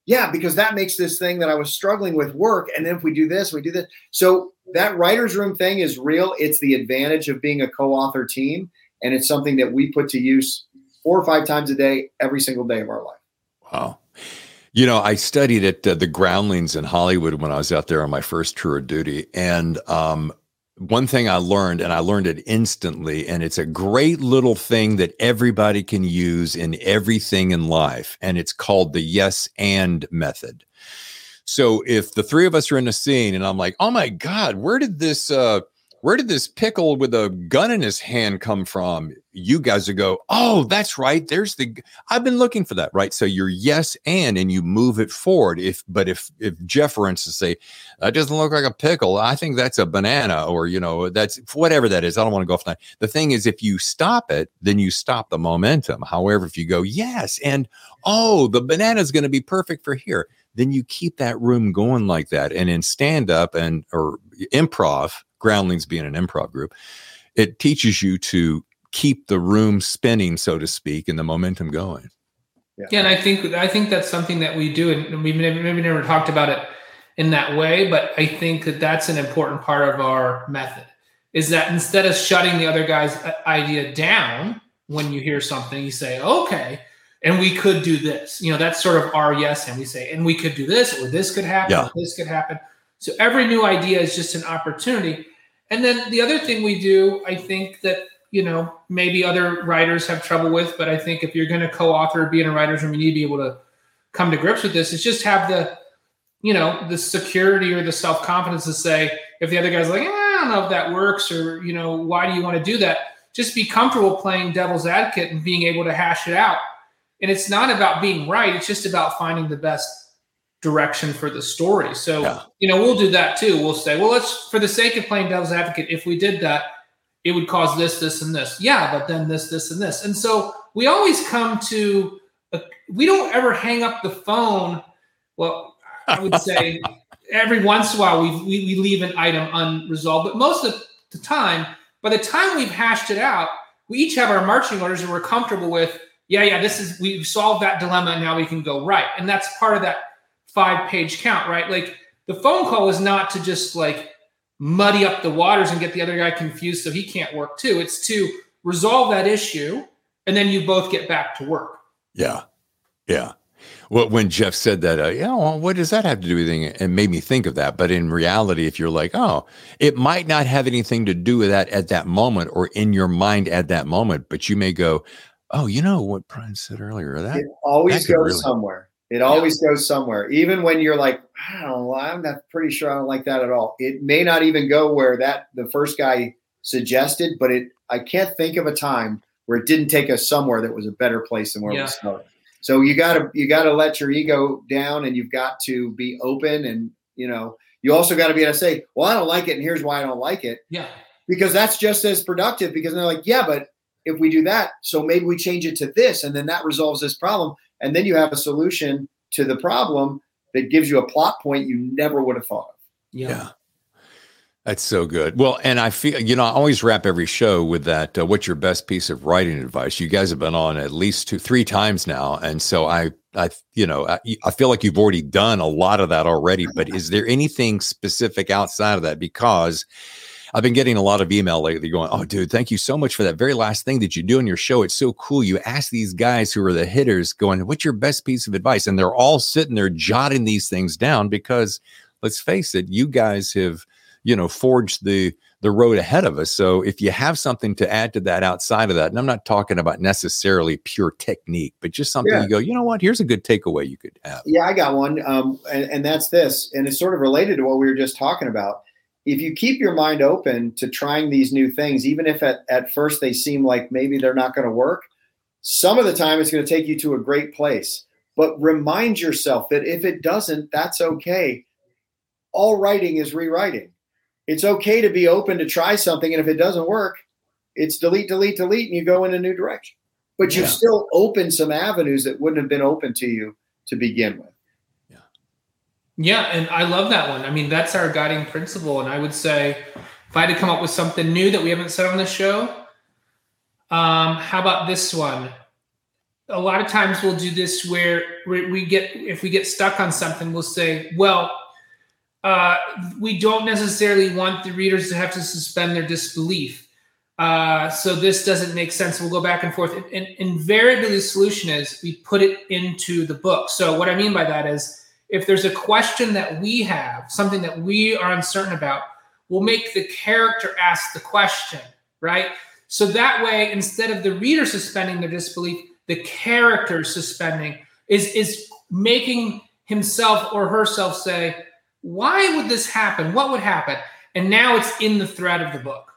Yeah, because that makes this thing that I was struggling with work. And then if we do this, we do this. So that writer's room thing is real. It's the advantage of being a co author team. And it's something that we put to use four or five times a day, every single day of our life. Wow. You know, I studied at uh, the Groundlings in Hollywood when I was out there on my first tour of duty. And um, one thing I learned, and I learned it instantly, and it's a great little thing that everybody can use in everything in life. And it's called the yes and method. So if the three of us are in a scene and I'm like, oh my God, where did this, uh, where did this pickle with a gun in his hand come from? You guys would go, oh, that's right. There's the. I've been looking for that, right? So you're yes and, and you move it forward. If, but if if Jeff, for instance, say that doesn't look like a pickle, I think that's a banana, or you know, that's whatever that is. I don't want to go off that. The thing is, if you stop it, then you stop the momentum. However, if you go yes and oh, the banana is going to be perfect for here, then you keep that room going like that. And in stand up and or improv Groundlings being an improv group, it teaches you to keep the room spinning, so to speak, and the momentum going. Yeah. yeah, and I think I think that's something that we do, and we maybe, maybe never talked about it in that way, but I think that that's an important part of our method. Is that instead of shutting the other guy's uh, idea down when you hear something, you say, "Okay, and we could do this." You know, that's sort of our yes, and we say, "And we could do this, or this could happen, yeah. or this could happen." So every new idea is just an opportunity. And then the other thing we do, I think that, you know, maybe other writers have trouble with, but I think if you're going to co author, be in a writer's room, you need to be able to come to grips with this. Is just have the, you know, the security or the self confidence to say, if the other guy's like, eh, I don't know if that works, or, you know, why do you want to do that? Just be comfortable playing devil's advocate and being able to hash it out. And it's not about being right, it's just about finding the best direction for the story. So, yeah. you know, we'll do that too. We'll say, well, let's, for the sake of playing devil's advocate, if we did that, it would cause this, this, and this. Yeah, but then this, this, and this. And so we always come to, a, we don't ever hang up the phone. Well, I would say every once in a while we, we, we leave an item unresolved, but most of the time, by the time we've hashed it out, we each have our marching orders and we're comfortable with, yeah, yeah, this is, we've solved that dilemma and now we can go right. And that's part of that five page count, right? Like the phone call is not to just like muddy up the waters and get the other guy confused so he can't work too. It's to resolve that issue and then you both get back to work. Yeah. Yeah. Well, when Jeff said that, uh, yeah, well, what does that have to do with anything? It made me think of that. But in reality, if you're like, oh, it might not have anything to do with that at that moment or in your mind at that moment, but you may go, oh, you know what Brian said earlier. That it always that goes really- somewhere. It always yeah. goes somewhere. Even when you're like, I don't know, I'm not pretty sure I don't like that at all. It may not even go where that the first guy suggested, but it I can't think of a time where it didn't take us somewhere that was a better place than where yeah. we started. So you gotta you gotta let your ego down and you've got to be open and you know, you also got to be able to say, Well, I don't like it, and here's why I don't like it. Yeah. Because that's just as productive because they're like, Yeah, but if we do that, so maybe we change it to this, and then that resolves this problem and then you have a solution to the problem that gives you a plot point you never would have thought of. Yeah. yeah. That's so good. Well, and I feel, you know, I always wrap every show with that. Uh, what's your best piece of writing advice? You guys have been on at least two, three times now. And so I, I, you know, I, I feel like you've already done a lot of that already, but is there anything specific outside of that? Because I've been getting a lot of email lately going, Oh, dude, thank you so much for that very last thing that you do in your show. It's so cool. You ask these guys who are the hitters, going, What's your best piece of advice? And they're all sitting there jotting these things down because let's face it, you guys have, you know, forged the the road ahead of us. So if you have something to add to that outside of that, and I'm not talking about necessarily pure technique, but just something yeah. you go, you know what, here's a good takeaway you could have. Yeah, I got one. Um, and, and that's this. And it's sort of related to what we were just talking about if you keep your mind open to trying these new things, even if at, at first they seem like maybe they're not going to work, some of the time it's going to take you to a great place. But remind yourself that if it doesn't, that's okay. All writing is rewriting. It's okay to be open to try something. And if it doesn't work, it's delete, delete, delete, and you go in a new direction. But you yeah. still open some avenues that wouldn't have been open to you to begin with. Yeah, and I love that one. I mean, that's our guiding principle. And I would say if I had to come up with something new that we haven't said on the show, um, how about this one? A lot of times we'll do this where we get, if we get stuck on something, we'll say, well, uh, we don't necessarily want the readers to have to suspend their disbelief. Uh, so this doesn't make sense. We'll go back and forth. And invariably, the solution is we put it into the book. So what I mean by that is if there's a question that we have, something that we are uncertain about, we'll make the character ask the question, right? So that way, instead of the reader suspending their disbelief, the character suspending is is making himself or herself say, "Why would this happen? What would happen?" And now it's in the thread of the book,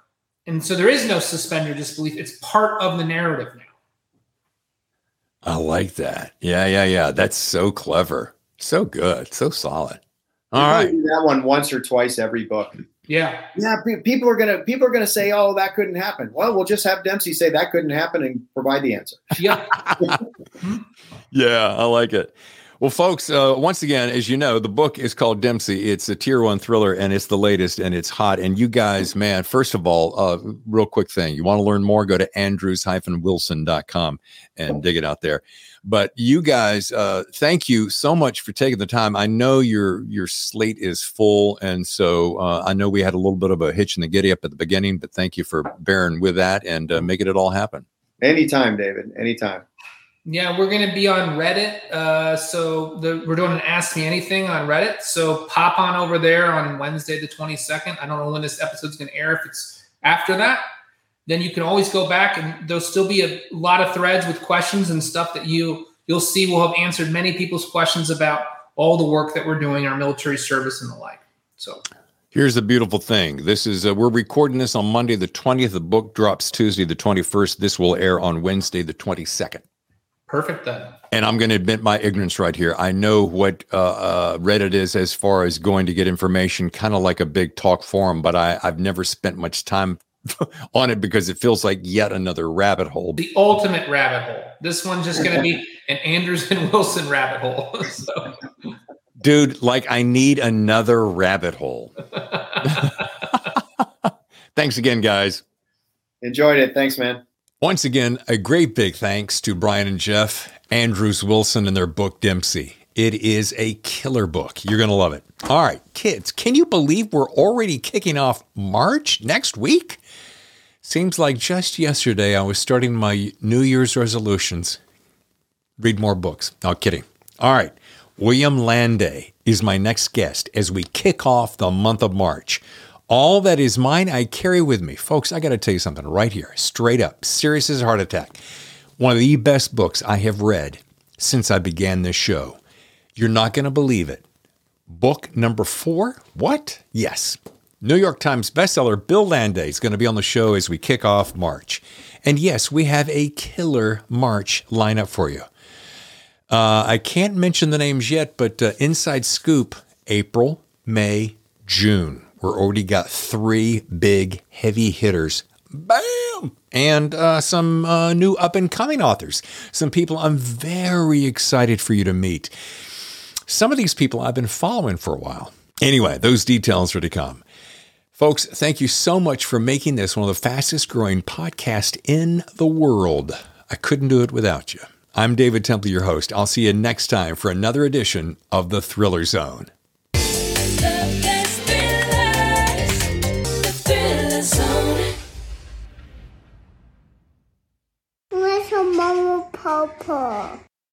and so there is no suspend your disbelief. It's part of the narrative now. I like that. Yeah, yeah, yeah. That's so clever. So good. So solid. All right. that one once or twice every book. Yeah. Yeah. People are gonna people are gonna say, "Oh, that couldn't happen." Well, we'll just have Dempsey say that couldn't happen and provide the answer. Yeah. yeah, I like it. Well, folks, uh, once again, as you know, the book is called Dempsey. It's a tier one thriller and it's the latest and it's hot. And you guys, man, first of all, uh, real quick thing you want to learn more, go to andrews wilson.com and dig it out there. But you guys, uh, thank you so much for taking the time. I know your your slate is full, and so uh, I know we had a little bit of a hitch in the giddy up at the beginning, but thank you for bearing with that and uh, making it all happen. Anytime, David. Anytime. Yeah, we're going to be on Reddit. Uh, so the, we're doing an Ask Me Anything on Reddit. So pop on over there on Wednesday, the 22nd. I don't know when this episode's going to air, if it's after that. Then you can always go back and there'll still be a lot of threads with questions and stuff that you you'll see will have answered many people's questions about all the work that we're doing, our military service and the like. So Here's the beautiful thing. This is uh, we're recording this on Monday the 20th. The book drops Tuesday the 21st. This will air on Wednesday the 22nd. Perfect then. And I'm going to admit my ignorance right here. I know what uh, uh, Reddit is as far as going to get information, kind of like a big talk forum, but I, I've never spent much time on it because it feels like yet another rabbit hole. The ultimate rabbit hole. This one's just going to be an Andrews and Wilson rabbit hole. so. Dude, like I need another rabbit hole. Thanks again, guys. Enjoyed it. Thanks, man. Once again, a great big thanks to Brian and Jeff, Andrews Wilson, and their book Dempsey. It is a killer book. You're going to love it. All right, kids, can you believe we're already kicking off March next week? Seems like just yesterday I was starting my New Year's resolutions. Read more books. No kidding. All right. William Landay is my next guest as we kick off the month of March. All that is mine, I carry with me. Folks, I got to tell you something right here, straight up, serious as a heart attack. One of the best books I have read since I began this show. You're not going to believe it. Book number four? What? Yes. New York Times bestseller Bill Landay is going to be on the show as we kick off March. And yes, we have a killer March lineup for you. Uh, I can't mention the names yet, but uh, Inside Scoop, April, May, June. We're already got three big heavy hitters. Bam! And uh, some uh, new up and coming authors. Some people I'm very excited for you to meet. Some of these people I've been following for a while. Anyway, those details are to come. Folks, thank you so much for making this one of the fastest growing podcasts in the world. I couldn't do it without you. I'm David Temple, your host. I'll see you next time for another edition of The Thriller Zone. Little Mama Papa.